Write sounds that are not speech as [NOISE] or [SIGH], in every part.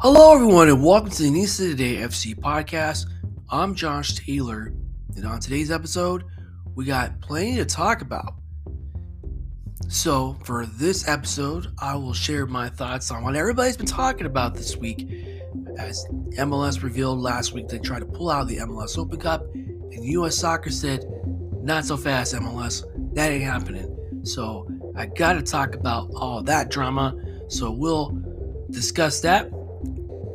Hello, everyone, and welcome to the NISA Today FC podcast. I'm Josh Taylor, and on today's episode, we got plenty to talk about. So, for this episode, I will share my thoughts on what everybody's been talking about this week. As MLS revealed last week, they tried to pull out the MLS Open Cup, and U.S. Soccer said, Not so fast, MLS. That ain't happening. So, I got to talk about all that drama. So, we'll discuss that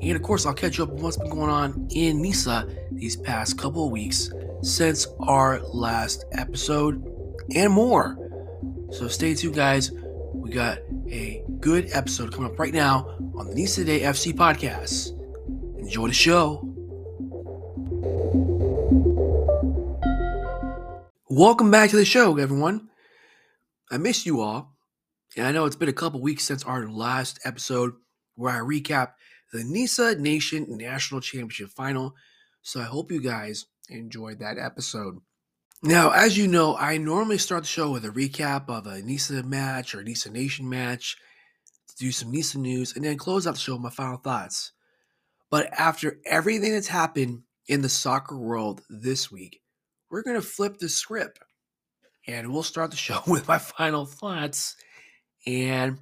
and of course, I'll catch you up on what's been going on in NISA these past couple of weeks since our last episode and more. So stay tuned, guys. We got a good episode coming up right now on the NISA Today FC podcast. Enjoy the show. Welcome back to the show, everyone. I miss you all. And I know it's been a couple weeks since our last episode where I recap the NISA Nation National Championship Final. So I hope you guys enjoyed that episode. Now, as you know, I normally start the show with a recap of a NISA match or a NISA Nation match, to do some NISA news, and then close out the show with my final thoughts. But after everything that's happened in the soccer world this week, we're going to flip the script and we'll start the show [LAUGHS] with my final thoughts. And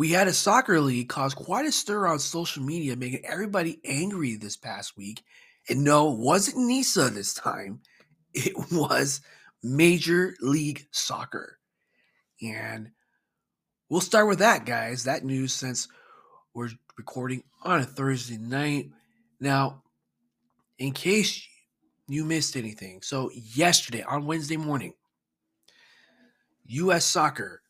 we had a soccer league cause quite a stir on social media, making everybody angry this past week. And no, it wasn't NISA this time. [LAUGHS] It was Major League Soccer. And we'll start with that, guys. That news since we're recording on a Thursday night. Now, in case you missed anything, so yesterday on Wednesday morning, U.S. Soccer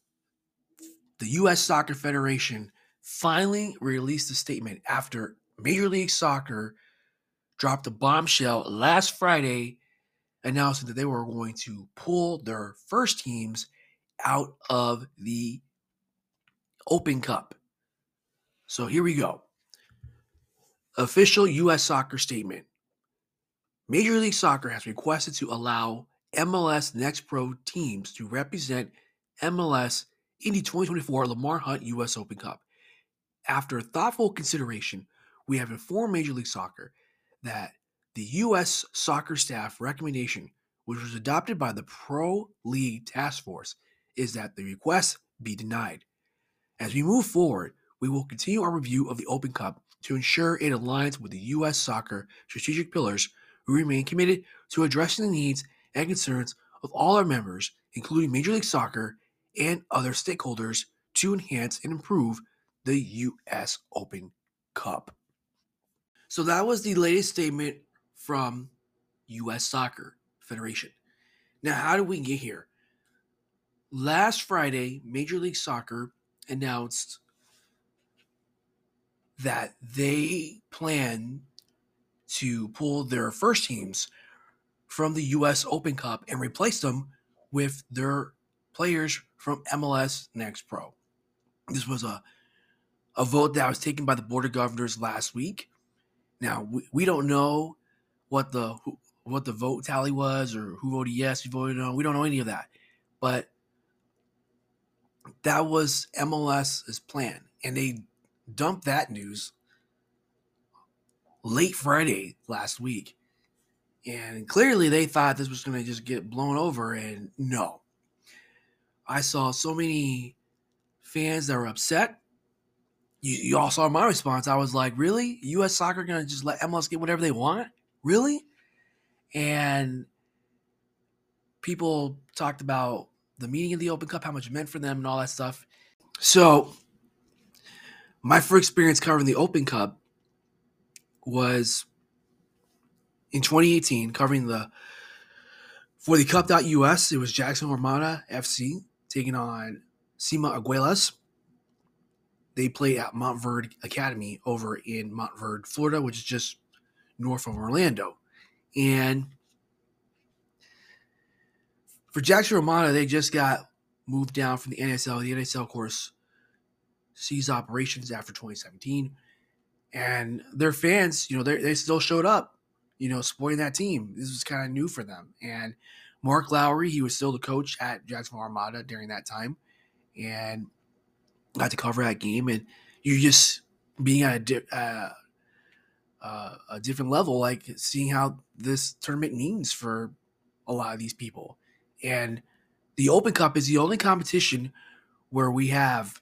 the U.S. Soccer Federation finally released a statement after Major League Soccer dropped a bombshell last Friday announcing that they were going to pull their first teams out of the Open Cup. So here we go. Official U.S. soccer statement. Major League Soccer has requested to allow MLS Next Pro teams to represent MLS in the 2024 Lamar Hunt U.S. Open Cup. After thoughtful consideration, we have informed Major League Soccer that the U.S. soccer staff recommendation, which was adopted by the Pro League Task Force, is that the request be denied. As we move forward, we will continue our review of the Open Cup to ensure it aligns with the U.S. soccer strategic pillars We remain committed to addressing the needs and concerns of all our members, including Major League Soccer and other stakeholders to enhance and improve the U.S. Open Cup. So that was the latest statement from U.S. Soccer Federation. Now, how did we get here? Last Friday, Major League Soccer announced that they plan to pull their first teams from the U.S. Open Cup and replace them with their players from MLS Next Pro. This was a a vote that was taken by the board of governors last week. Now we, we don't know what the what the vote tally was or who voted yes, who voted no. We don't know any of that, but that was MLS's plan, and they dumped that news late Friday last week. And clearly they thought this was going to just get blown over, and no, I saw so many fans that were upset. You, you all saw my response. I was like, really? U.S. soccer going to just let MLS get whatever they want? Really? And people talked about the meaning of the Open Cup, how much it meant for them, and all that stuff. So, my first experience covering the Open Cup was in 2018, covering the for the Cup.us. It was Jacksonville Armada FC taking on Sima Aguilas. They play at Montverde Academy over in Montverde, Florida, which is just north of Orlando. And for Jacksonville Armada, they just got moved down from the NASL. The NASL, of course, ceased operations after 2017. And their fans, you know, they still showed up, you know, supporting that team. This was kind of new for them. And Mark Lowry, he was still the coach at Jacksonville Armada during that time, and got to cover that game. And you just being at a, di- uh, uh, a different level, like seeing how this tournament means for a lot of these people. And the Open Cup is the only competition where we have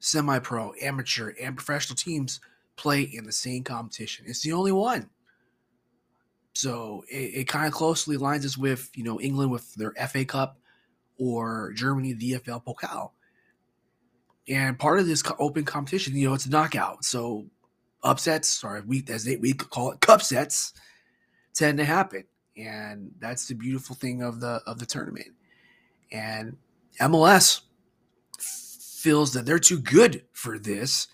semi pro, amateur, and professional teams play in the same competition. It's the only one. So it, it kind of closely aligns us with, you know, England with their FA Cup or Germany, the DFB Pokal. And part of this open competition, you know, it's a knockout. So upsets, or we as they we call it cup sets, tend to happen. And that's the beautiful thing of the of the tournament. And MLS feels that they're too good for this.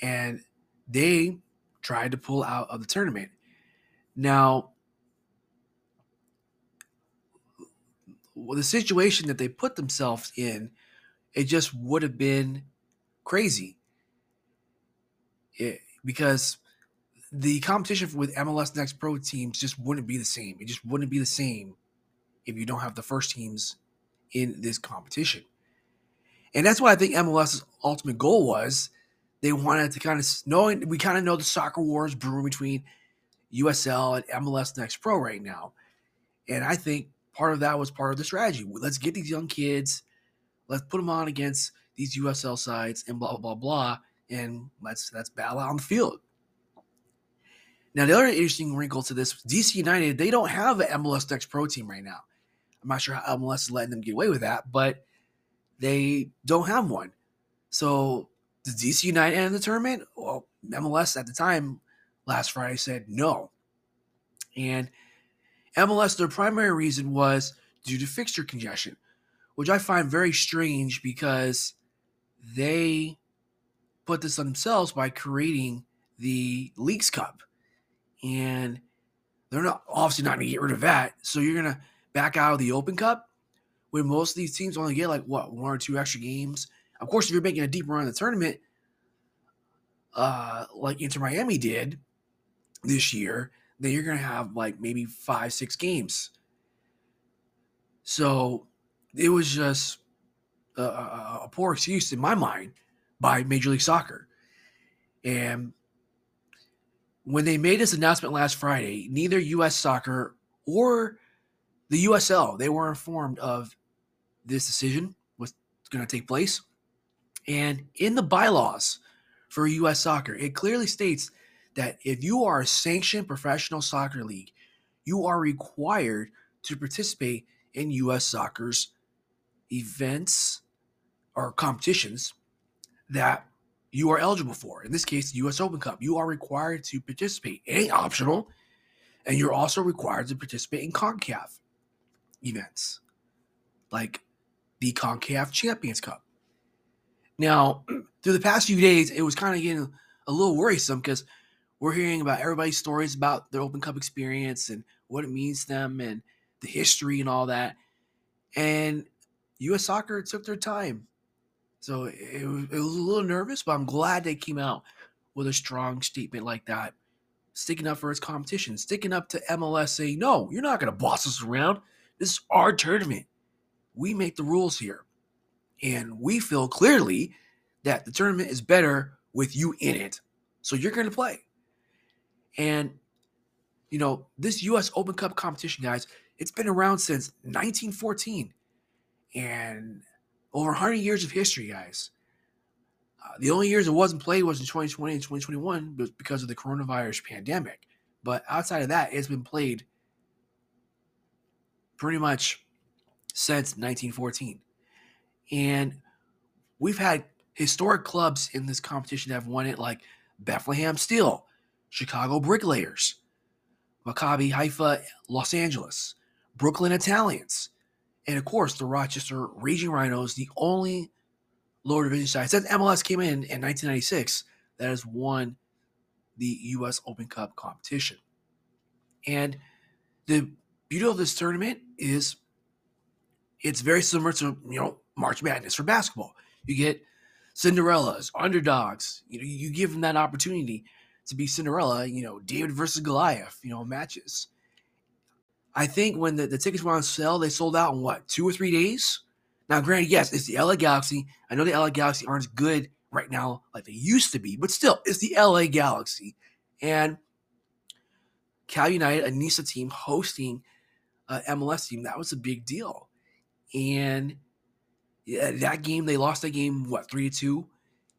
And they tried to pull out of the tournament. Now, the situation that they put themselves in, it just would have been crazy. It, because the competition with MLS Next Pro teams just wouldn't be the same. It just wouldn't be the same if you don't have the first teams in this competition. And that's why I think MLS's ultimate goal was they wanted to kind of knowing we kind of know the soccer wars brewing between USL and MLS Next Pro right now. And I think part of that was part of the strategy. Let's get these young kids, let's put them on against these USL sides and blah blah blah blah, and let's let's battle out on the field. Now the other interesting wrinkle to this, DC United, they don't have an MLS Next Pro team right now. I'm not sure how MLS is letting them get away with that, but they don't have one. So does DC United end the tournament? Well, MLS at the time last Friday said no. And MLS, their primary reason was due to fixture congestion, which I find very strange because they put this on themselves by creating the Leagues Cup. And they're not obviously not going to get rid of that. So you're going to back out of the Open Cup when most of these teams only get like what one or two extra games. Of course, if you're making a deep run in the tournament, uh, like Inter Miami did this year, then you're going to have like maybe five, six games. So it was just a, a, a poor excuse in my mind by Major League Soccer. And when they made this announcement last Friday, neither U.S. Soccer or the USL they were informed of this decision was going to take place. And in the bylaws for U.S. Soccer, it clearly states that if you are a sanctioned professional soccer league, you are required to participate in U.S. Soccer's events or competitions that you are eligible for. In this case, the U.S. Open Cup. You are required to participate. It ain't optional. And you're also required to participate in CONCACAF events like the CONCACAF Champions Cup. Now, [CLEARS THROAT] through the past few days, it was kind of getting a little worrisome because we're hearing about everybody's stories about their Open Cup experience and what it means to them and the history and all that. And U.S. Soccer took their time. So it, was, it was a little nervous, but I'm glad they came out with a strong statement like that, sticking up for its competition, sticking up to MLS saying, no, you're not going to boss us around. This is our tournament. We make the rules here. And we feel clearly that the tournament is better with you in it. So you're going to play. And, you know, this U.S. Open Cup competition, guys, it's been around since 1914 and over 100 years of history, guys. Uh, the only years it wasn't played was in 2020 and 2021 because of the coronavirus pandemic. But outside of that, it's been played pretty much since 1914. And we've had historic clubs in this competition that have won it, like Bethlehem Steel, Chicago Bricklayers, Maccabi Haifa, Los Angeles, Brooklyn Italians, and of course the Rochester Raging Rhinos, the only lower division side since MLS came in in 1996 that has won the U.S. Open Cup competition. And the beauty of this tournament is it's very similar to you know March Madness for basketball. You get Cinderellas, underdogs. You know, you give them that opportunity to be Cinderella, you know, David versus Goliath, you know, matches. I think when the, the tickets were on sale, they sold out in what, two or three days? Now, granted, yes, it's the LA Galaxy. I know the LA Galaxy aren't as good right now like they used to be, but still, it's the LA Galaxy. And Cal United, a NISA team hosting uh, a MLS team, that was a big deal. And that game, they lost that game, what, three to two?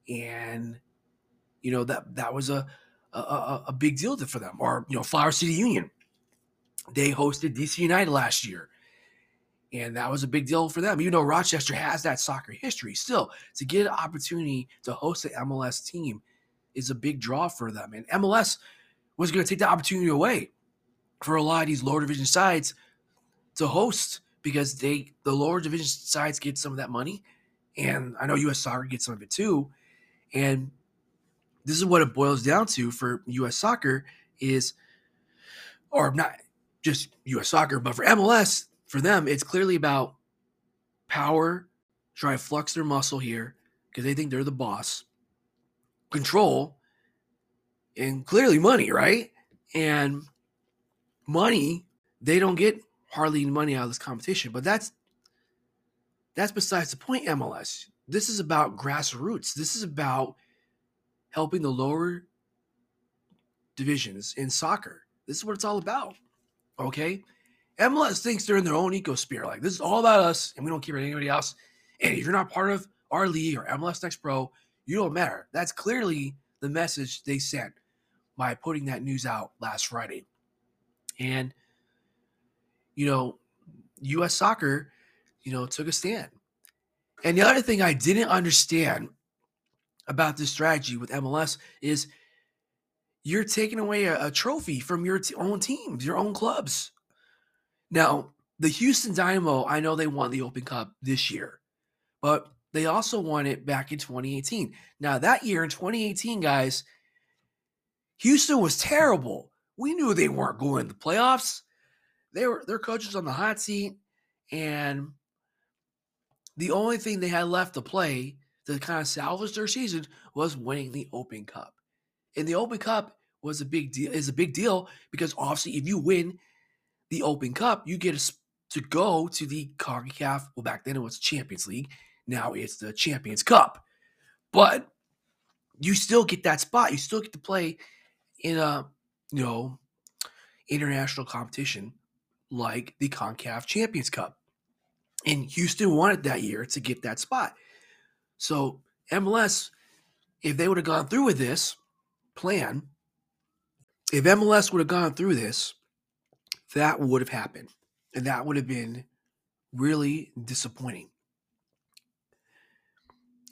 And, you know, that that was a, a, a big deal for them. Or, you know, Flower City Union. They hosted DC United last year. And that was a big deal for them. Even though Rochester has that soccer history, still to get an opportunity to host an MLS team is a big draw for them. And MLS was going to take the opportunity away for a lot of these lower division sides to host because they the lower division sides get some of that money, and I know U.S. Soccer gets some of it too. And this is what it boils down to for U.S. Soccer is, or not just U.S. Soccer, but for MLS, for them, it's clearly about power, try to flux their muscle here because they think they're the boss, control, and clearly money, right? And money, they don't get hardly any money out of this competition, but that's that's besides the point, MLS. This is about grassroots. This is about helping the lower divisions in soccer. This is what it's all about. Okay? MLS thinks they're in their own ecosphere. Like this is all about us, and we don't care about anybody else. And if you're not part of our league or MLS Next Pro, you don't matter. That's clearly the message they sent by putting that news out last Friday. And you know, U.S. Soccer, you know, took a stand. And the other thing I didn't understand about this strategy with MLS is you're taking away a, a trophy from your t- own teams, your own clubs. Now, the Houston Dynamo, I know they won the Open Cup this year, but they also won it back in 2018. Now, that year in 2018, guys, Houston was terrible. We knew they weren't going to the playoffs. They were their coaches on the hot seat, and the only thing they had left to play to kind of salvage their season was winning the Open Cup. And the Open Cup was a big deal. Is a big deal because obviously, if you win the Open Cup, you get to go to the CONCACAF. Well, back then it was Champions League. Now it's the Champions Cup. But you still get that spot. You still get to play in a you know international competition like the CONCACAF Champions Cup. And Houston wanted that year to get that spot. So MLS, if they would have gone through with this plan, if MLS would have gone through this, that would have happened. And that would have been really disappointing.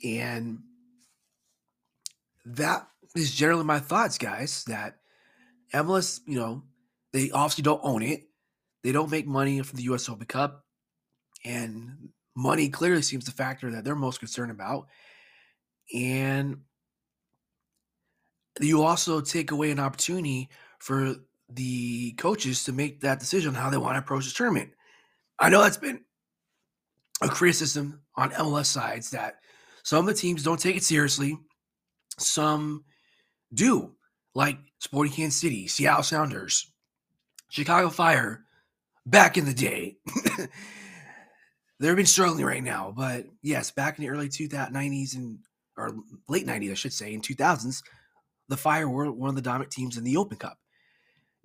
And that is generally my thoughts, guys, that MLS, you know, they obviously don't own it. They don't make money from the US Open Cup. And money clearly seems the factor that they're most concerned about. And you also take away an opportunity for the coaches to make that decision on how they want to approach the tournament. I know that's been a criticism on MLS sides that some of the teams don't take it seriously, some do, like Sporting Kansas City, Seattle Sounders, Chicago Fire, back in the day. [LAUGHS] They've been struggling right now, but yes, back in the early 2090s and or late 90s, I should say, in 2000s, the Fire were one of the dominant teams in the Open Cup.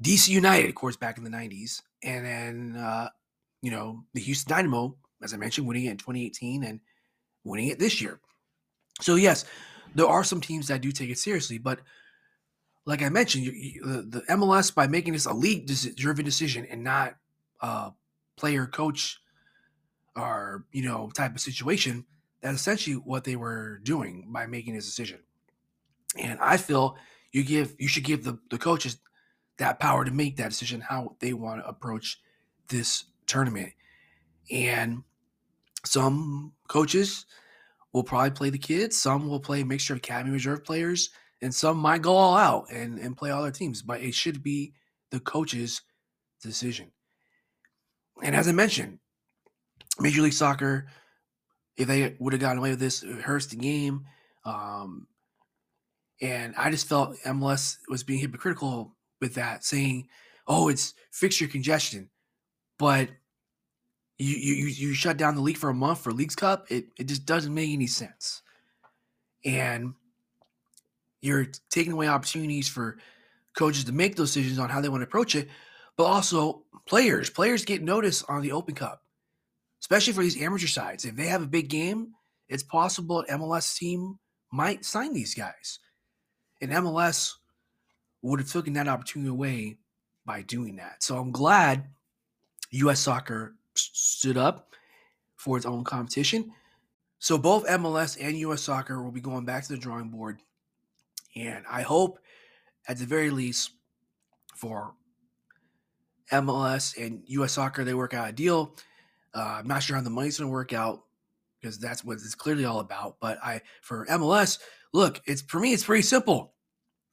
DC United, of course, back in the 90s. And then, uh, you know, the Houston Dynamo, as I mentioned, winning it in 2018 and winning it this year. So, yes, there are some teams that do take it seriously. But like I mentioned, you, you, the, the, MLS, by making this a league driven decision and not a player coach or, you know, type of situation, that's essentially what they were doing by making this decision. And I feel you give you should give the, the coaches that power to make that decision how they want to approach this tournament. And some coaches will probably play the kids, some will play a mixture of academy reserve players, and some might go all out and, and play all their teams. But it should be the coaches decision. And as I mentioned, Major League Soccer, if they would have gotten away with this, it hurts the game. Um, and I just felt MLS was being hypocritical with that, saying, "Oh, it's fixture congestion," but you you you shut down the league for a month for Leagues Cup. It it just doesn't make any sense. And you're taking away opportunities for coaches to make those decisions on how they want to approach it, but also players. Players get notice on the Open Cup, especially for these amateur sides. If they have a big game, it's possible an MLS team might sign these guys. And MLS would have taken that opportunity away by doing that. So I'm glad U.S. Soccer stood up for its own competition. So both MLS and U.S. Soccer will be going back to the drawing board. And I hope, at the very least, for MLS and U.S. Soccer, they work out a deal. Uh, I'm not sure how the money's going to work out because that's what it's clearly all about. But I, for MLS, look, it's for me, it's pretty simple.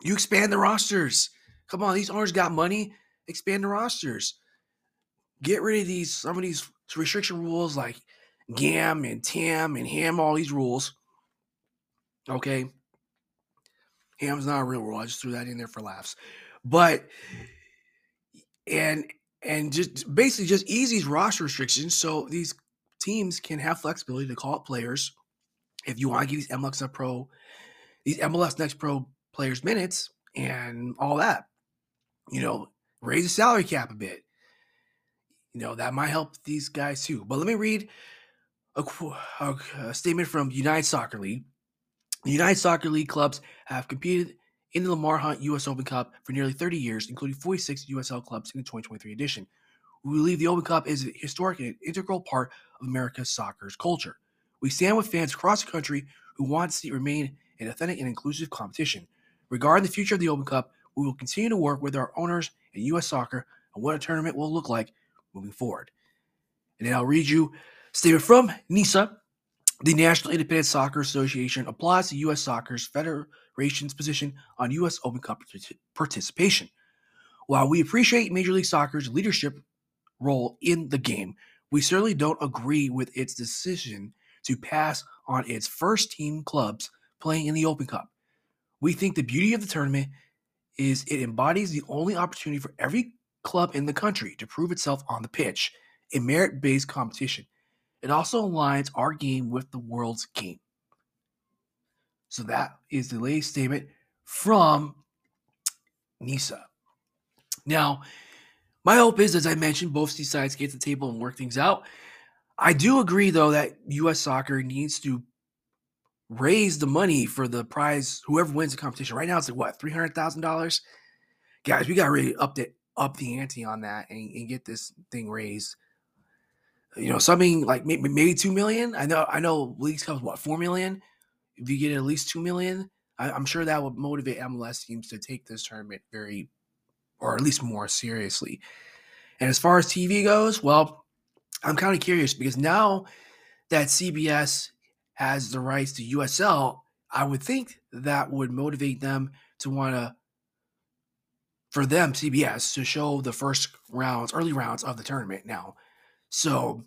You expand the rosters. Come on, these owners got money. Expand the rosters. Get rid of these some of these restriction rules like GAM and TAM and HAM, all these rules. Okay. HAM's not a real rule. I just threw that in there for laughs. But and and just basically just ease these roster restrictions so these teams can have flexibility to call up players if you want to give these MLS Next Pro, these MLS Next Pro players minutes and all that. You know, raise the salary cap a bit. You know, that might help these guys too. But let me read a, a, a statement from United Soccer League. United Soccer League clubs have competed in the Lamar Hunt U.S. Open Cup for nearly 30 years, including 46 USL clubs in the 2023 edition. We believe the Open Cup is a historic and integral part of America's soccer's culture. We stand with fans across the country who want to see it remain an authentic and inclusive competition. Regarding the future of the Open Cup, we will continue to work with our owners and U.S. Soccer on what a tournament will look like moving forward. And then I'll read you statement from NISA. The National Independent Soccer Association applauds the U.S. Soccer's Position on U.S. Open Cup participation. While we appreciate Major League Soccer's leadership role in the game, we certainly don't agree with its decision to pass on its first team clubs playing in the Open Cup. We think the beauty of the tournament is it embodies the only opportunity for every club in the country to prove itself on the pitch, a merit based competition. It also aligns our game with the world's game. So that is the latest statement from NISA. Now, my hope is, as I mentioned, both these sides get to the table and work things out. I do agree, though, that U.S. soccer needs to raise the money for the prize. Whoever wins the competition right now, it's like what three hundred thousand dollars. Guys, we got to really up the up the ante on that and, and, get this thing raised. You know, something like maybe, maybe two million. I know, I know, leagues comes what four million. If you get at least two million, I, I'm sure that would motivate MLS teams to take this tournament very, or at least more seriously. And as far as TV goes, well, I'm kind of curious because now that CBS has the rights to USL, I would think that would motivate them to want to, for them, CBS, to show the first rounds, early rounds of the tournament now. So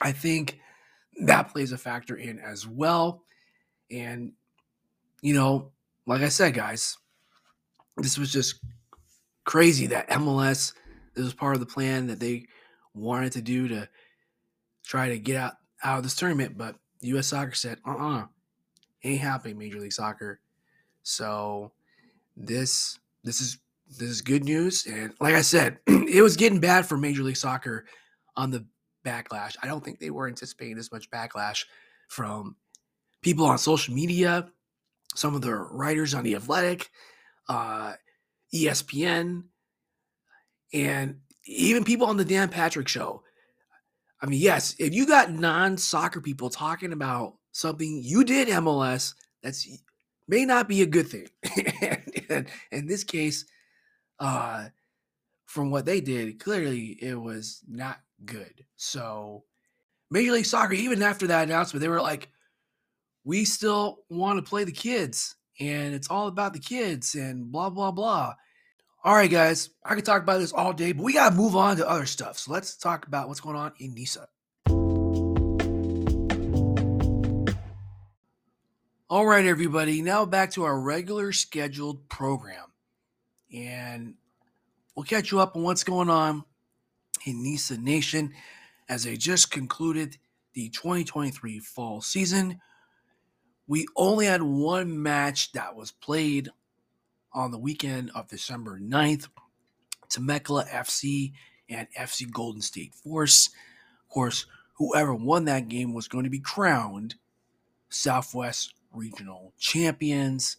I think that plays a factor in as well. And, you know, like I said, guys, this was just crazy that MLS, this was part of the plan that they wanted to do to try to get out, out of this tournament. But U.S. Soccer said, "Uh, uh-uh, uh ain't happening, Major League Soccer." So this this is this is good news, and like I said, [CLEARS THROAT] it was getting bad for Major League Soccer on the backlash. I don't think they were anticipating this much backlash from people on social media, some of the writers on the Athletic, uh, ESPN, and even people on the Dan Patrick Show. I mean, yes, if you got non-soccer people talking about something you did MLS, that's may not be a good thing. [LAUGHS] and, in this case, uh, from what they did, clearly it was not good. So, Major League Soccer, even after that announcement, they were like, "We still want to play the kids, and it's all about the kids, and blah blah blah." All right, guys, I could talk about this all day, but we got to move on to other stuff. So let's talk about what's going on in NISA. All right, everybody, now back to our regular scheduled program. And we'll catch you up on what's going on in NISA Nation as they just concluded the 2023 fall season we only had one match that was played on the weekend of December 9th. Temecula FC and FC Golden State Force. Of course, whoever won that game was going to be crowned Southwest Regional Champions.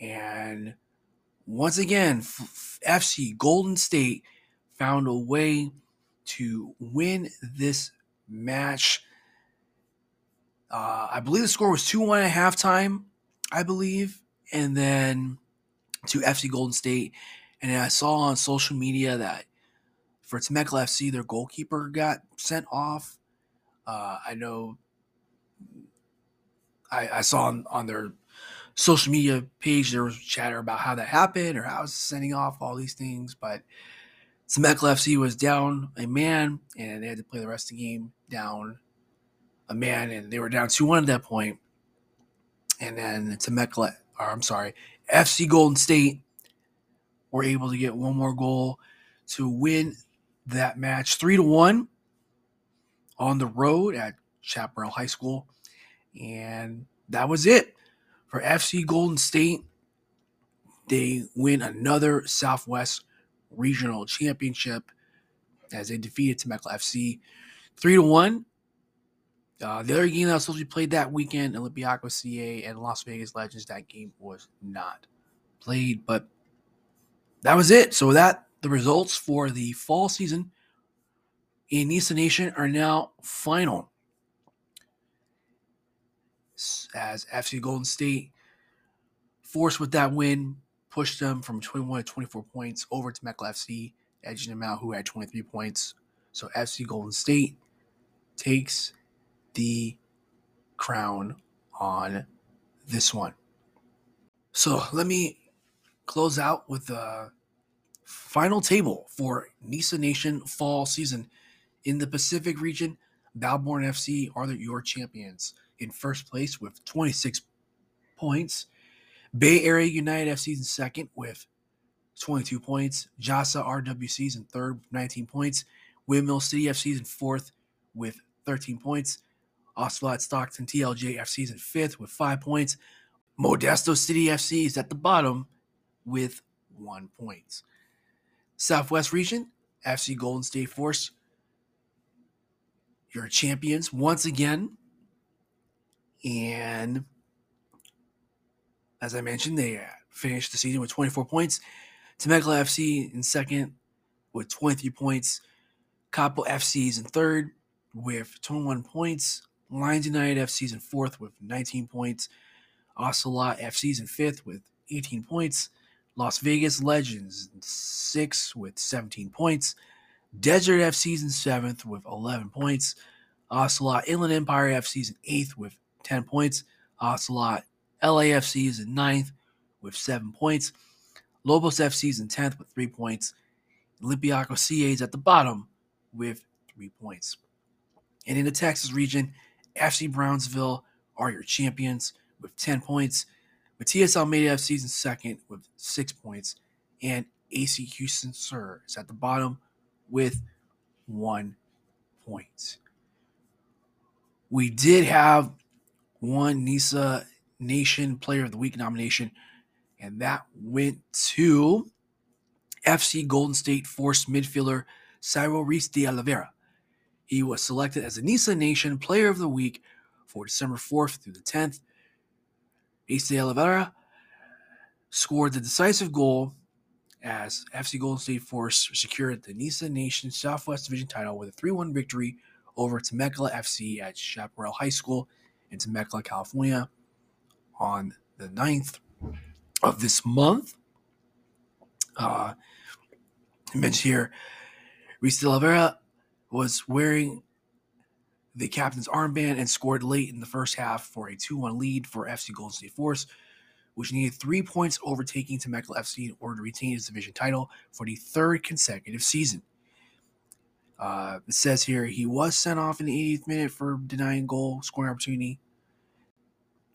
And once again, FC Golden State found a way to win this match. Uh, I believe the score was 2 1 at halftime, I believe. And then to FC Golden State. And I saw on social media that for Temecula FC, their goalkeeper got sent off. Uh, I know I, I saw on, on, their social media page there was chatter about how that happened or how was sending off all these things, but Temecula FC was down a man and they had to play the rest of the game down a man, and they were down 2 1 at that point. And then Temecula, or I'm sorry, FC Golden State were able to get one more goal to win that match 3 to 1 on the road at Chaparral High School. And that was it for FC Golden State. They win another Southwest Regional Championship as they defeated Temecula FC 3 to 1. Uh, the other game that was supposed to be played that weekend, Olympiacos CA and Las Vegas Legends, that game was not played. But that was it. So that the results for the fall season in NISA Nation are now final. As FC Golden State forced with that win, pushed them from 21 to 24 points over to Temecula FC, edging them out, who had 23 points. So FC Golden State takes the crown on this one. So let me close out with the final table for NISA Nation fall season. In the Pacific region, Battleborn FC are your champions in first place with 26 points. Bay Area United FC in second with 22 points. JASA RWC is in third, 19 points. Windmill City FC is in fourth with 13 points. Ocelot Stockton TLJ FC is in fifth with five points. Modesto City FC is at the bottom with one point. Southwest Region, FC Golden State Force, your champions once again. And as I mentioned, they finished the season with 24 points. Temecula FC in second with 23 points. Capo FC is in third with 21 points. Lions United FC is in fourth with 19 points. Ocelot FC is in fifth with 18 points. Las Vegas Legends six with 17 points. Desert FC is in seventh with 11 points. Ocelot Inland Empire FC is in eighth with 10 points. Ocelot LAFC is in ninth with seven points. Lobos FC is in 10th with three points. Olympiacos CA is at the bottom with three points. And in the Texas region, FC Brownsville are your champions with 10 points. Matias Almeida FC is in second with six points. And AC Houston Sur is at the bottom with one point. We did have one NISA Nation Player of the Week nomination, and that went to FC Golden State Force midfielder Cyril Reese de Oliveira. He was selected as the NISA Nation Player of the Week for December 4th through the 10th. Ace de Oliveira scored the decisive goal as FC Golden State Force secured the NISA Nation Southwest Division title with a 3 1 victory over Temecula FC at Chaparral High School in Temecula, California on the 9th of this month. Uh, mentioned here, Reese de Oliveira was wearing the captain's armband and scored late in the first half for a 2 1 lead for FC Golden State Force, which needed three points overtaking Temecula FC in order to retain its division title for the third consecutive season. Uh, it says here he was sent off in the 80th minute for denying goal scoring opportunity.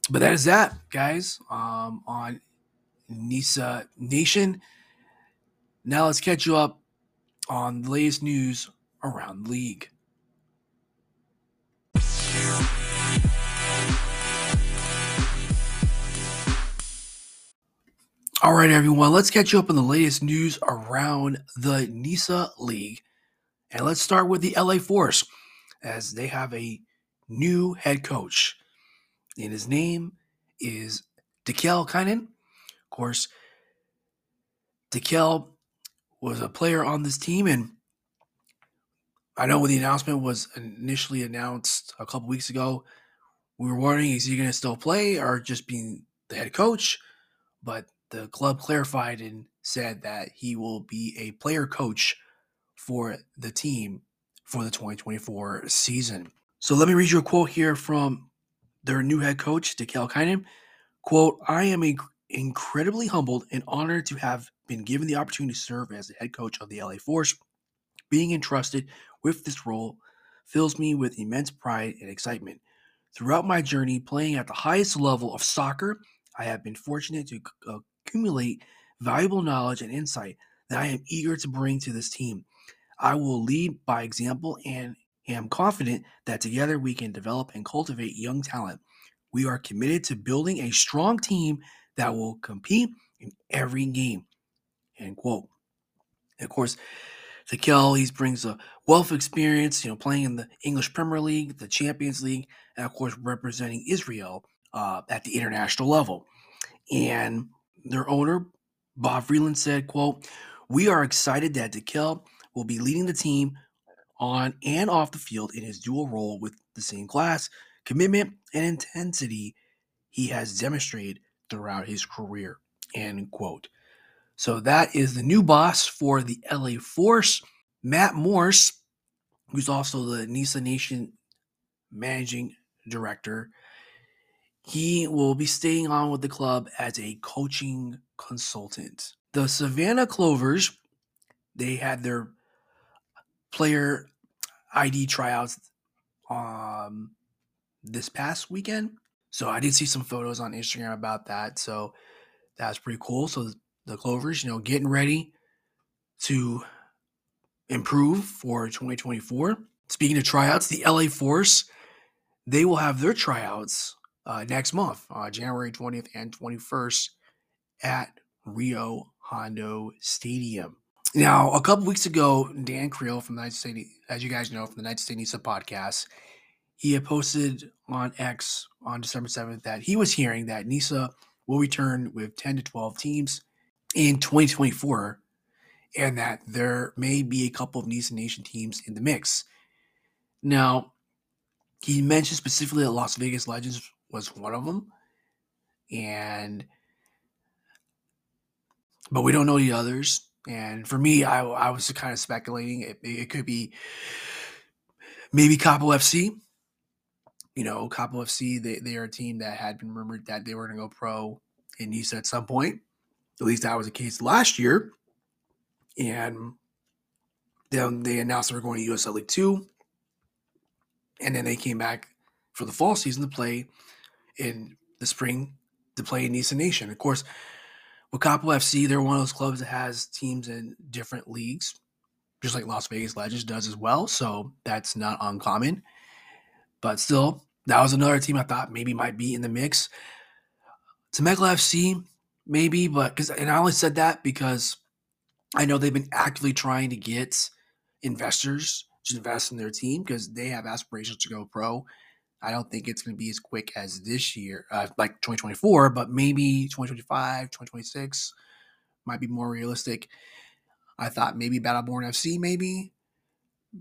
But that is that, guys, um, on NISA Nation. Now let's catch you up on the latest news around league. All right, everyone, let's catch you up on the latest news around the NISA League. And let's start with the LA Force, as they have a new head coach. And his name is Dekel Keinan. Of course, Dekel was a player on this team and I know when the announcement was initially announced a couple weeks ago, we were wondering is he going to still play or just being the head coach? But the club clarified and said that he will be a player coach for the team for the 2024 season. So let me read you a quote here from their new head coach, Dekel Keinan. Quote, I am a, incredibly humbled and honored to have been given the opportunity to serve as the head coach of the LA Force. Being entrusted with this role fills me with immense pride and excitement. Throughout my journey playing at the highest level of soccer, I have been fortunate to uh, accumulate valuable knowledge and insight that I am eager to bring to this team. I will lead by example and am confident that together we can develop and cultivate young talent. We are committed to building a strong team that will compete in every game. End quote. And of course, Dekel, he brings a wealth of experience, you know, playing in the English Premier League, the Champions League, and of course representing Israel uh, at the international level. And their owner, Bob Freeland, said, quote, We are excited that Dekel will be leading the team on and off the field in his dual role with the same class, commitment, and intensity he has demonstrated throughout his career. End quote. So that is the new boss for the LA Force, Matt Morse, who's also the Nisa Nation managing director. He will be staying on with the club as a coaching consultant. The Savannah Clovers, they had their player ID tryouts um this past weekend. So I did see some photos on Instagram about that. So that's pretty cool. So the Clovers, you know, getting ready to improve for 2024. Speaking of tryouts, the LA Force, they will have their tryouts uh, next month, uh, January 20th and 21st at Rio Hondo Stadium. Now, a couple weeks ago, Dan Creel from the United States, as you guys know, from the United States NISA podcast, he had posted on X on December 7th that he was hearing that NISA will return with 10 to 12 teams in 2024 and that there may be a couple of NISA Nation teams in the mix. Now, he mentioned specifically that Las Vegas Legends was one of them. And but we don't know the others. And for me, I, I was kind of speculating it, it could be maybe Capo FC. You know, Capo FC, they, they are a team that had been rumored that they were going to go pro in NISA at some point. At least that was the case last year. And then they announced they were going to USL League 2. And then they came back for the fall season to play in the spring to play in Nisa Nation. Of course, with Capo FC, they're one of those clubs that has teams in different leagues, just like Las Vegas Legends does as well. So that's not uncommon. But still, that was another team I thought maybe might be in the mix. Temecula FC, maybe, but because, and I only said that because I know they've been actively trying to get investors to invest in their team because they have aspirations to go pro. I don't think it's going to be as quick as this year, uh, like 2024, but maybe 2025, 2026 might be more realistic. I thought maybe Battleborn FC, maybe,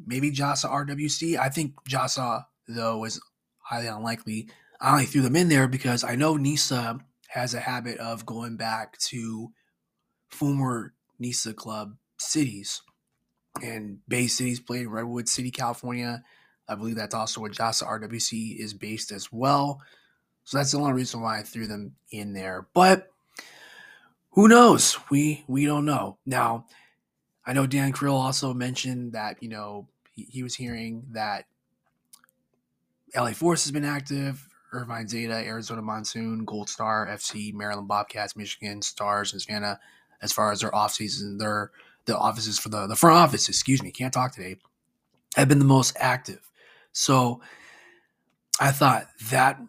maybe Jasa RWC. I think Jasa, though, is highly unlikely. I only threw them in there because I know Nisa has a habit of going back to former NISA club cities. And Bay Cities played in Redwood City, California. I believe that's also where JASA RWC is based as well. So that's the only reason why I threw them in there. But who knows? We we don't know. Now, I know Dan Creel also mentioned that, you know, he, he was hearing that LA Force has been active, Irvine Zeta, Arizona Monsoon, Gold Star, FC, Maryland Bobcats, Michigan Stars, and Savannah, as far as their off season, their the offices for the the front office, excuse me, can't talk today, have been the most active. So I thought that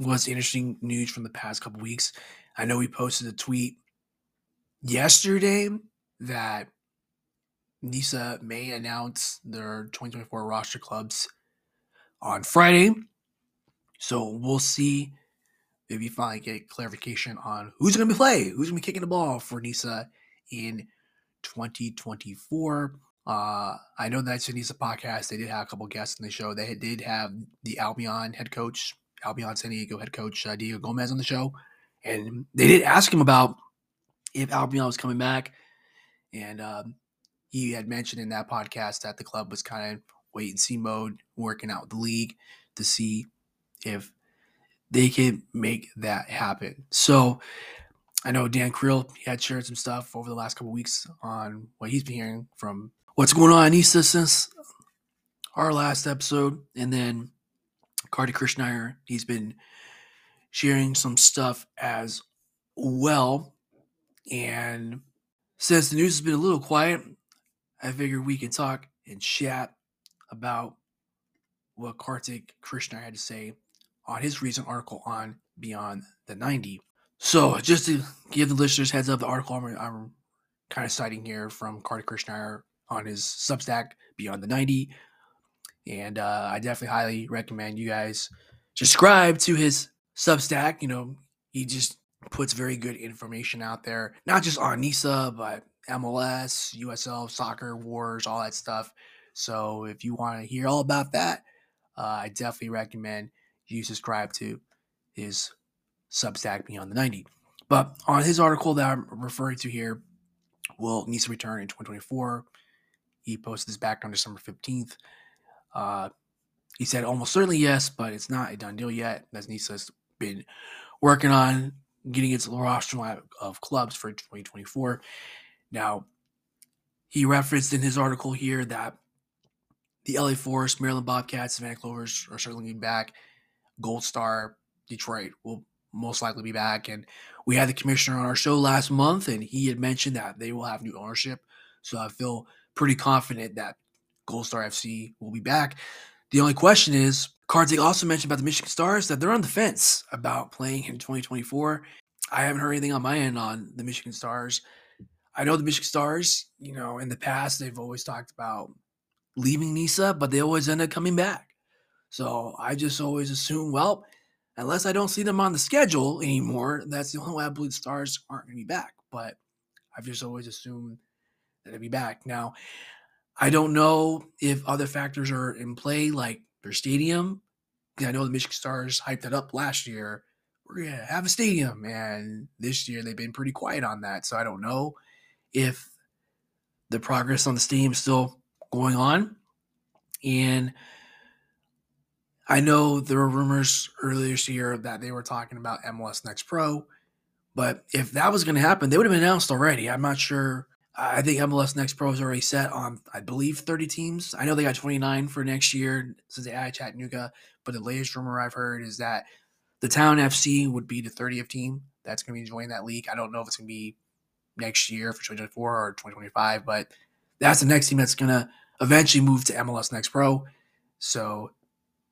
was interesting news from the past couple weeks. I know we posted a tweet yesterday that NISA may announce their 2024 roster clubs on Friday. So we'll see. Maybe finally get clarification on who's going to be play, who's going to be kicking the ball for NISA in 2024. Uh, I know that's a NISA podcast. They did have a couple guests in the show. They did have the Albion head coach, Albion San Diego head coach uh, Diego Gomez on the show, and they did ask him about if Albion was coming back, and um, he had mentioned in that podcast that the club was kind of wait and see mode, working out with the league to see if they can make that happen. So I know Dan Creel he had shared some stuff over the last couple weeks on what he's been hearing from what's going on in East since our last episode, and then Kartik Krishnaiyer he's been sharing some stuff as well. And since the news has been a little quiet, I figured we can talk and chat about what Kartik Krishnaiyer had to say on his recent article on Beyond the 90. So, just to give the listeners heads up, the article I'm, I'm kind of citing here from Kartik Krishnaiyer on his Substack Beyond the 90. And uh, I definitely highly recommend you guys subscribe to his Substack. You know, he just puts very good information out there, not just on NISA, but MLS, USL, soccer wars, all that stuff. So if you want to hear all about that, uh, I definitely recommend you subscribe to his Substack Beyond the 90. But on his article that I'm referring to here, will NISA return in 2024? He posted this back on December 15th. Uh, he said almost certainly yes, but it's not a done deal yet, as NISA's been working on getting its roster of clubs for 2024. Now, he referenced in his article here that the LA Forest, Maryland Bobcats, Savannah Clovers are certainly back. Gold Star, Detroit will most likely be back. And we had the commissioner on our show last month, and he had mentioned that they will have new ownership. So I feel pretty confident that Gold Star FC will be back. The only question is, Kartik also mentioned about the Michigan Stars that they're on the fence about playing in 2024. I haven't heard anything on my end on the Michigan Stars. I know the Michigan Stars, you know, in the past, they've always talked about leaving NISA, but they always end up coming back. So I just always assume, well, unless I don't see them on the schedule anymore, that's the only way I believe the Stars aren't going to be back. But I've just always assumed that they'd be back. Now, I don't know if other factors are in play, like their stadium. I know the Michigan Stars hyped it up last year. We're going to have a stadium. And this year they've been pretty quiet on that. So I don't know if the progress on the Steam is still going on. And I know there were rumors earlier this year that they were talking about MLS Next Pro, but if that was going to happen, they would have been announced already. I'm not sure. I think MLS Next Pro is already set on, I believe, 30 teams. I know they got 29 for next year since they added Chattanooga, but the latest rumor I've heard is that the Town FC would be the 30th team that's going to be joining that league. I don't know if it's going to be next year for 2024 or 2025, but that's the next team that's going to eventually move to MLS Next Pro. So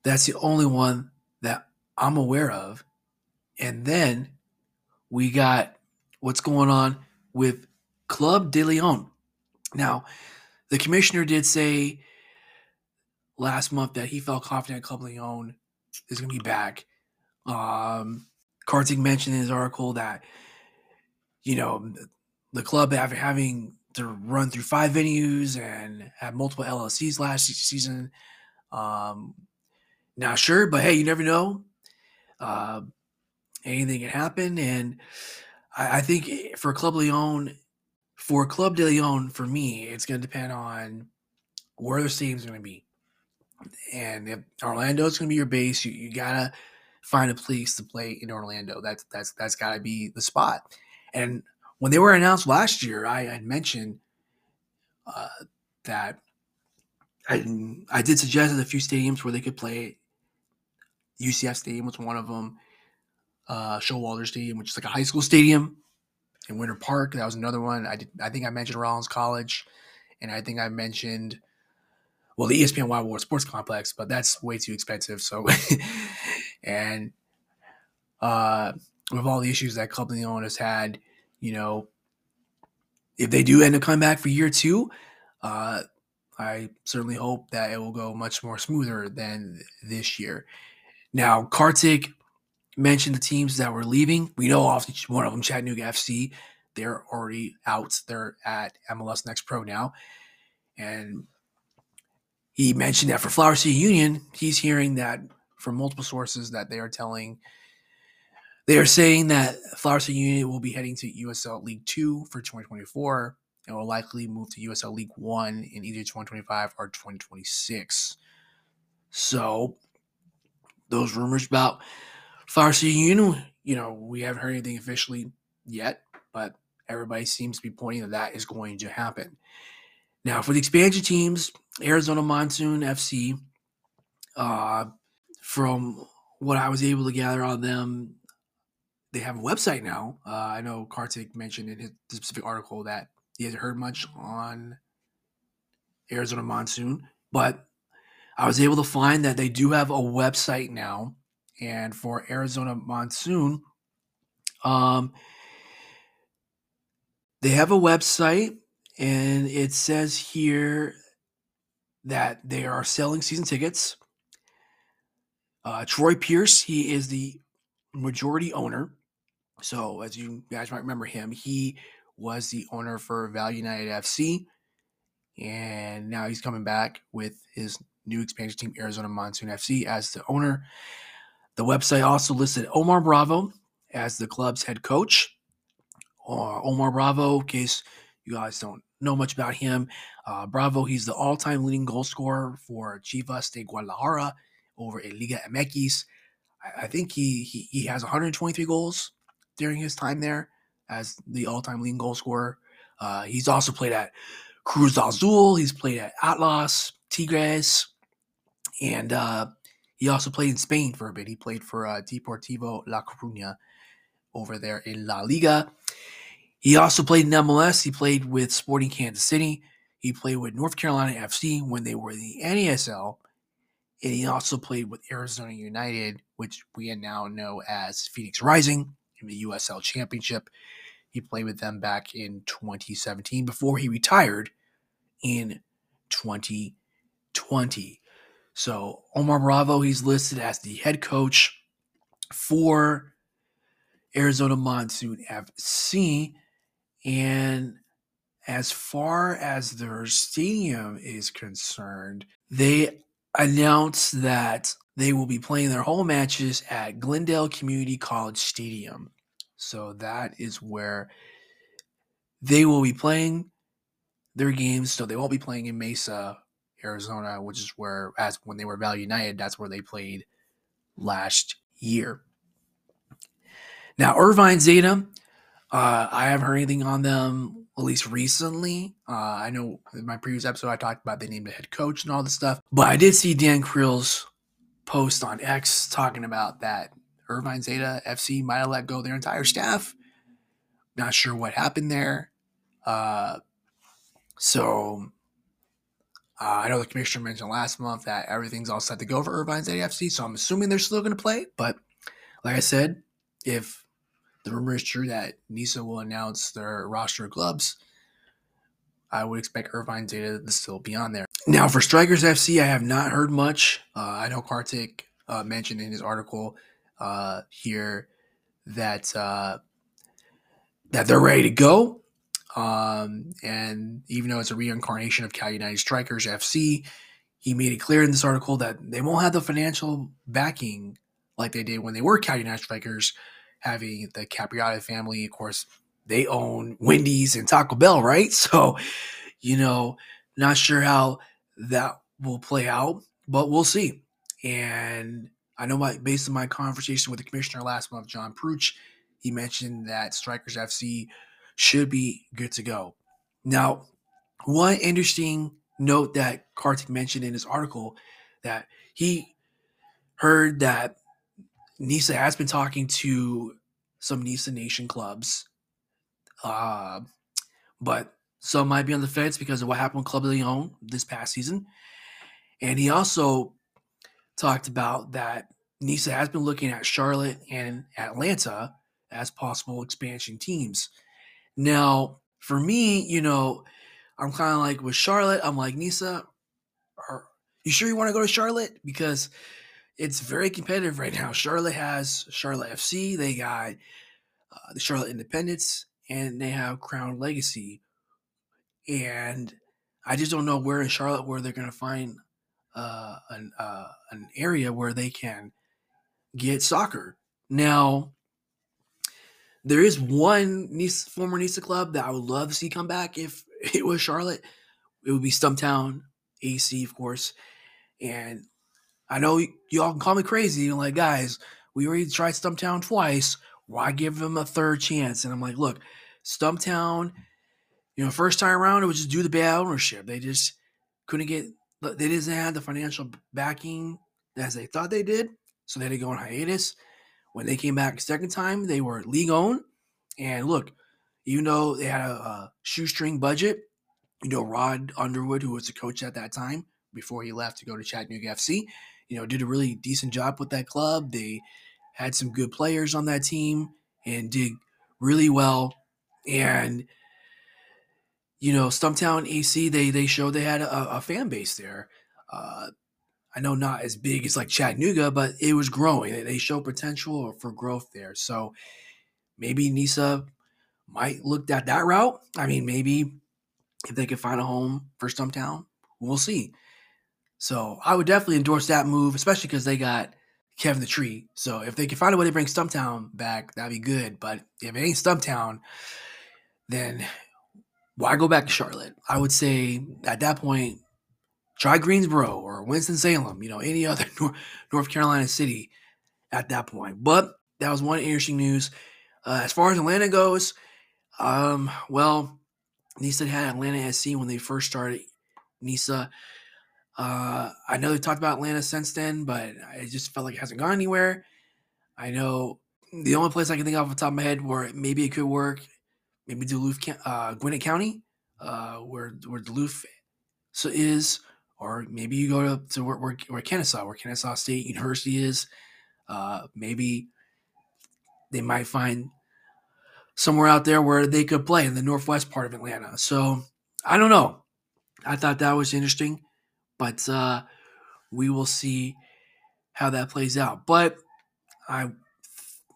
that's the only one that I'm aware of. And then we got what's going on with Club de Leon. Now, the commissioner did say last month that he felt confident Club De Leon is going to be back. Um, Kartik mentioned in his article that, you know, the club after having to run through five venues and have multiple LLCs last season. Um, not sure, but hey, you never know. Uh, anything can happen, and I, I think for Club Leon, for Club de Leon, for me, it's going to depend on where the stadium's going to be. And if Orlando's going to be your base, you, you gotta find a place to play in Orlando. That's that's that's got to be the spot. And when they were announced last year, I had mentioned uh, that I, I did suggest a few stadiums where they could play. UCF Stadium was one of them. Uh, Showalter Stadium, which is like a high school stadium in Winter Park. That was another one. I did. I think I mentioned Rollins College, and I think I mentioned well the ESPN Wide World Sports Complex, but that's way too expensive. So, [LAUGHS] and uh, with all the issues that Leon has had, you know, if they do end up coming back for year two, uh, I certainly hope that it will go much more smoother than this year. Now, Kartik mentioned the teams that were leaving. We know off one of them, Chattanooga FC. They're already out. They're at MLS Next Pro now. And he mentioned that for Flower City Union, he's hearing that from multiple sources that they are telling – they are saying that Flower City Union will be heading to USL League Two for 2024 and will likely move to USL League One in either 2025 or 2026. So, those rumors about City Union, you know, we haven't heard anything officially yet, but everybody seems to be pointing that that is going to happen. Now, for the expansion teams, Arizona Monsoon FC, uh, from what I was able to gather on them, they have a website now. Uh, I know Kartik mentioned in his specific article that he hasn't heard much on Arizona Monsoon, but I was able to find that they do have a website now. And for Arizona Monsoon, um, they have a website, and it says here that they are selling season tickets. Uh, Troy Pierce, he is the majority owner. So, as you guys might remember him, he was the owner for Valley United FC, and now he's coming back with his new expansion team, Arizona Monsoon FC, as the owner. The website also listed Omar Bravo as the club's head coach. Uh, Omar Bravo, in case you guys don't know much about him, uh, Bravo, he's the all time leading goal scorer for Chivas de Guadalajara over in Liga MX. I, I think he, he, he has 123 goals during his time there as the all-time leading goal scorer. Uh, he's also played at Cruz Azul. He's played at Atlas, Tigres, and uh, he also played in Spain for a bit. He played for uh, Deportivo La Coruña over there in La Liga. He also played in MLS. He played with Sporting Kansas City. He played with North Carolina FC when they were in the NASL. And he also played with Arizona United, which we now know as Phoenix Rising in the USL Championship. He played with them back in 2017 before he retired in 2020. So Omar Bravo, he's listed as the head coach for Arizona Monsoon FC. And as far as their stadium is concerned, they announced that they will be playing their home matches at Glendale Community College Stadium. So that is where they will be playing their games. So they won't be playing in Mesa, Arizona, which is where, as when they were Valley United, that's where they played last year. Now, Irvine Zeta, uh, I haven't heard anything on them at least recently. Uh, I know in my previous episode I talked about they named a head coach and all this stuff, but I did see Dan Crill's post on X talking about that Irvine Zeta FC might have let go their entire staff. Not sure what happened there. Uh, so uh, I know the commissioner mentioned last month that everything's all set to go for Irvine's Zeta FC, so I'm assuming they're still going to play. But like I said, if the rumor is true that NISA will announce their roster of clubs, I would expect Irvine's Zeta to still be on there. Now, for Strikers FC, I have not heard much. Uh, I know Kartik uh, mentioned in his article uh, here that uh, that they're ready to go. Um, and even though it's a reincarnation of Cal United Strikers FC, he made it clear in this article that they won't have the financial backing like they did when they were Cal United Strikers, having the Capriati family. Of course, they own Wendy's and Taco Bell, right? [LAUGHS] So, you know, not sure how that will play out, but we'll see. And I know my based on my conversation with the commissioner last month, John Prutch, he mentioned that Strikers FC should be good to go. Now, one interesting note that Kartik mentioned in his article that he heard that Nisa has been talking to some Nisa Nation clubs, uh, but some might be on the fence because of what happened with Club Leon this past season. And he also talked about that Nisa has been looking at Charlotte and Atlanta as possible expansion teams. Now, for me, you know, I'm kind of like with Charlotte, I'm like, Nisa, are you sure you want to go to Charlotte? Because it's very competitive right now. Charlotte has Charlotte FC, they got uh, the Charlotte Independence, and they have Crown Legacy. And I just don't know where in Charlotte where they're going to find uh, an uh, an area where they can get soccer. Now, there is one Nice, former Nisa club that I would love to see come back if [LAUGHS] it was Charlotte. It would be Stumptown AC, of course. And I know y'all can call me crazy. You're like, guys, we already tried Stumptown twice. Why give them a third chance? And I'm like, look, Stumptown, you know, first time around, it was just due to bad ownership. They just couldn't get, they didn't have the financial backing as they thought they did. So they had to go on hiatus. When they came back second time, they were league owned. And look, you know they had a, a shoestring budget, you know, Rod Underwood, who was the coach at that time before he left to go to Chattanooga FC, you know, did a really decent job with that club. They had some good players on that team and did really well. And you know, Stumptown AC, they they showed they had a, a fan base there. Uh, I know not as big as like Chattanooga, but it was growing. They, show potential for growth there. So maybe Nisa might look at that route. I mean, maybe if they could find a home for Stumptown, we'll see. So I would definitely endorse that move, especially because they got Kevin the Tree. So if they can find a way to bring Stumptown back, that'd be good. But if it ain't Stumptown, then why go back to Charlotte? I would say at that point, try Greensboro or Winston-Salem, you know, any other [LAUGHS] North Carolina city at that point. But that was one interesting news. Uh, as far as Atlanta goes, um, well, Nisa had Atlanta SC when they first started. Nisa uh, I know they talked about Atlanta since then, but I just felt like it hasn't gone anywhere. I know the only place I can think of off the top of my head where maybe it could work, maybe Duluth, uh, Gwinnett County, uh, where where Duluth is, or maybe you go to, to where, where, where Kennesaw, where Kennesaw State University is. Uh, maybe they might find somewhere out there where they could play in the northwest part of Atlanta. So I don't know. I thought that was interesting. But uh, we will see how that plays out. But I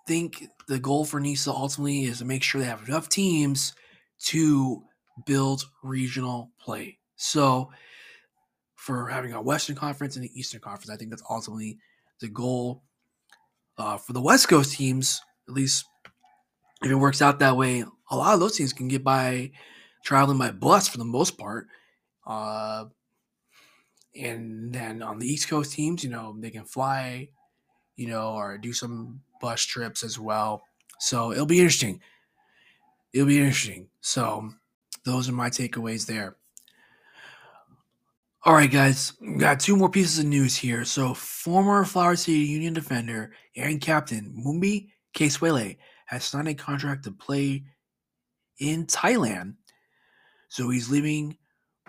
think the goal for NISA ultimately is to make sure they have enough teams to build regional play. So, for having a Western Conference and the Eastern Conference, I think that's ultimately the goal uh, for the West Coast teams. At least if it works out that way, a lot of those teams can get by traveling by bus for the most part. Uh, and then on the East Coast teams, you know, they can fly, you know, or do some bus trips as well. So it'll be interesting. It'll be interesting. So those are my takeaways there. All right, guys, got two more pieces of news here. So, former Flower City Union defender and captain Mumbi Keswele has signed a contract to play in Thailand. So, he's leaving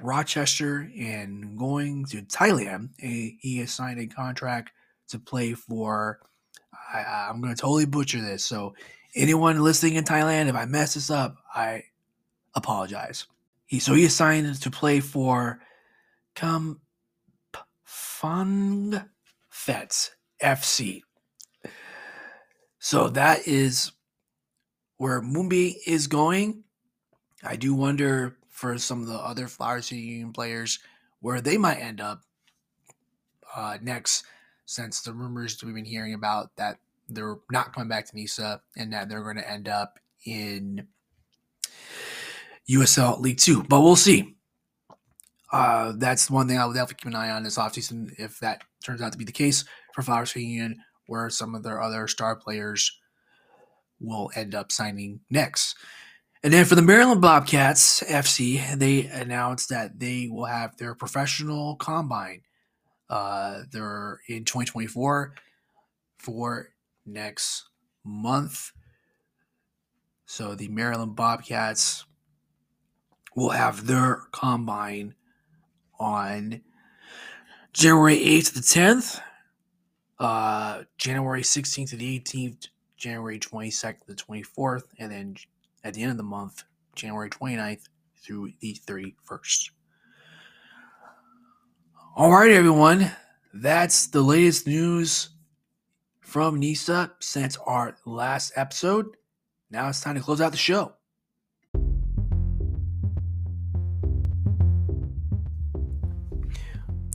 Rochester and going to Thailand. He has signed a contract to play for. I, am going to totally butcher this. So, anyone listening in Thailand, if I mess this up, I apologize. He so he is signed to play for Kampong Phets FC. So that is where Mumbi is going. I do wonder for some of the other Flower City Union players where they might end up uh, next, since the rumors we've been hearing about that they're not coming back to NISA and that they're going to end up in USL League Two. But we'll see. Uh, that's one thing I will definitely keep an eye on this offseason if that turns out to be the case for Flower City Union, where some of their other star players will end up signing next. And then for the Maryland Bobcats FC, they announced that they will have their professional combine. Uh, they're in 2024 for next month. So the Maryland Bobcats will have their combine on January 8th to the 10th, uh, January 16th to the 18th, January 22nd to the 24th, and then at the end of the month, January 29th through the 31st. All right, everyone. That's the latest news from NISA since our last episode. Now it's time to close out the show.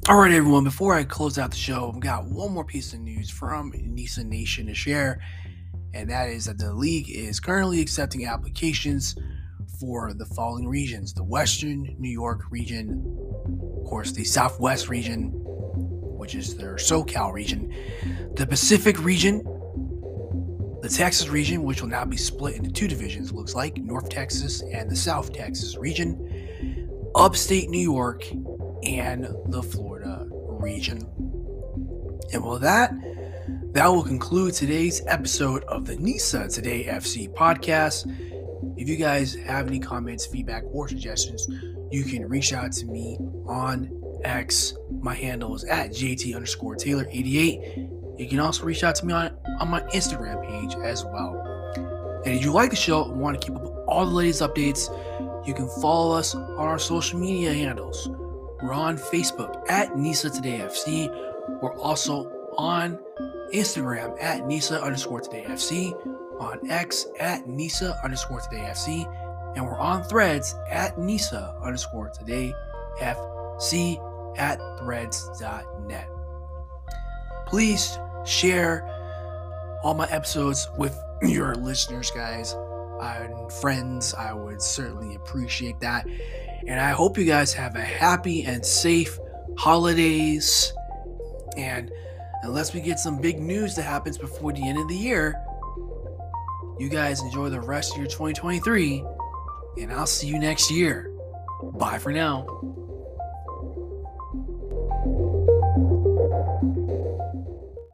All right, everyone, before I close out the show, I've got one more piece of news from NISA Nation to share, and that is that the league is currently accepting applications for the following regions the Western New York region, of course, the Southwest region, which is their SoCal region, the Pacific region, the Texas region, which will now be split into two divisions, looks like North Texas and the South Texas region, upstate New York, and the Florida region. And with that, that will conclude today's episode of the NISA Today FC podcast. If you guys have any comments, feedback, or suggestions, you can reach out to me on X. My handle is at JT underscore Taylor 88. You can also reach out to me on, on my Instagram page as well. And if you like the show and want to keep up with all the latest updates, you can follow us on our social media handles. We're on Facebook at NISA Today FC. We're also on Instagram at NISA underscore Today FC, on X at NISA underscore Today FC, and we're on threads at NISA underscore Today FC at threads.net. Please share all my episodes with [CLEARS THROAT] your listeners, guys and friends. I would certainly appreciate that. And I hope you guys have a happy and safe holidays. And unless we get some big news that happens before the end of the year, you guys enjoy the rest of your 2023. And I'll see you next year. Bye for now.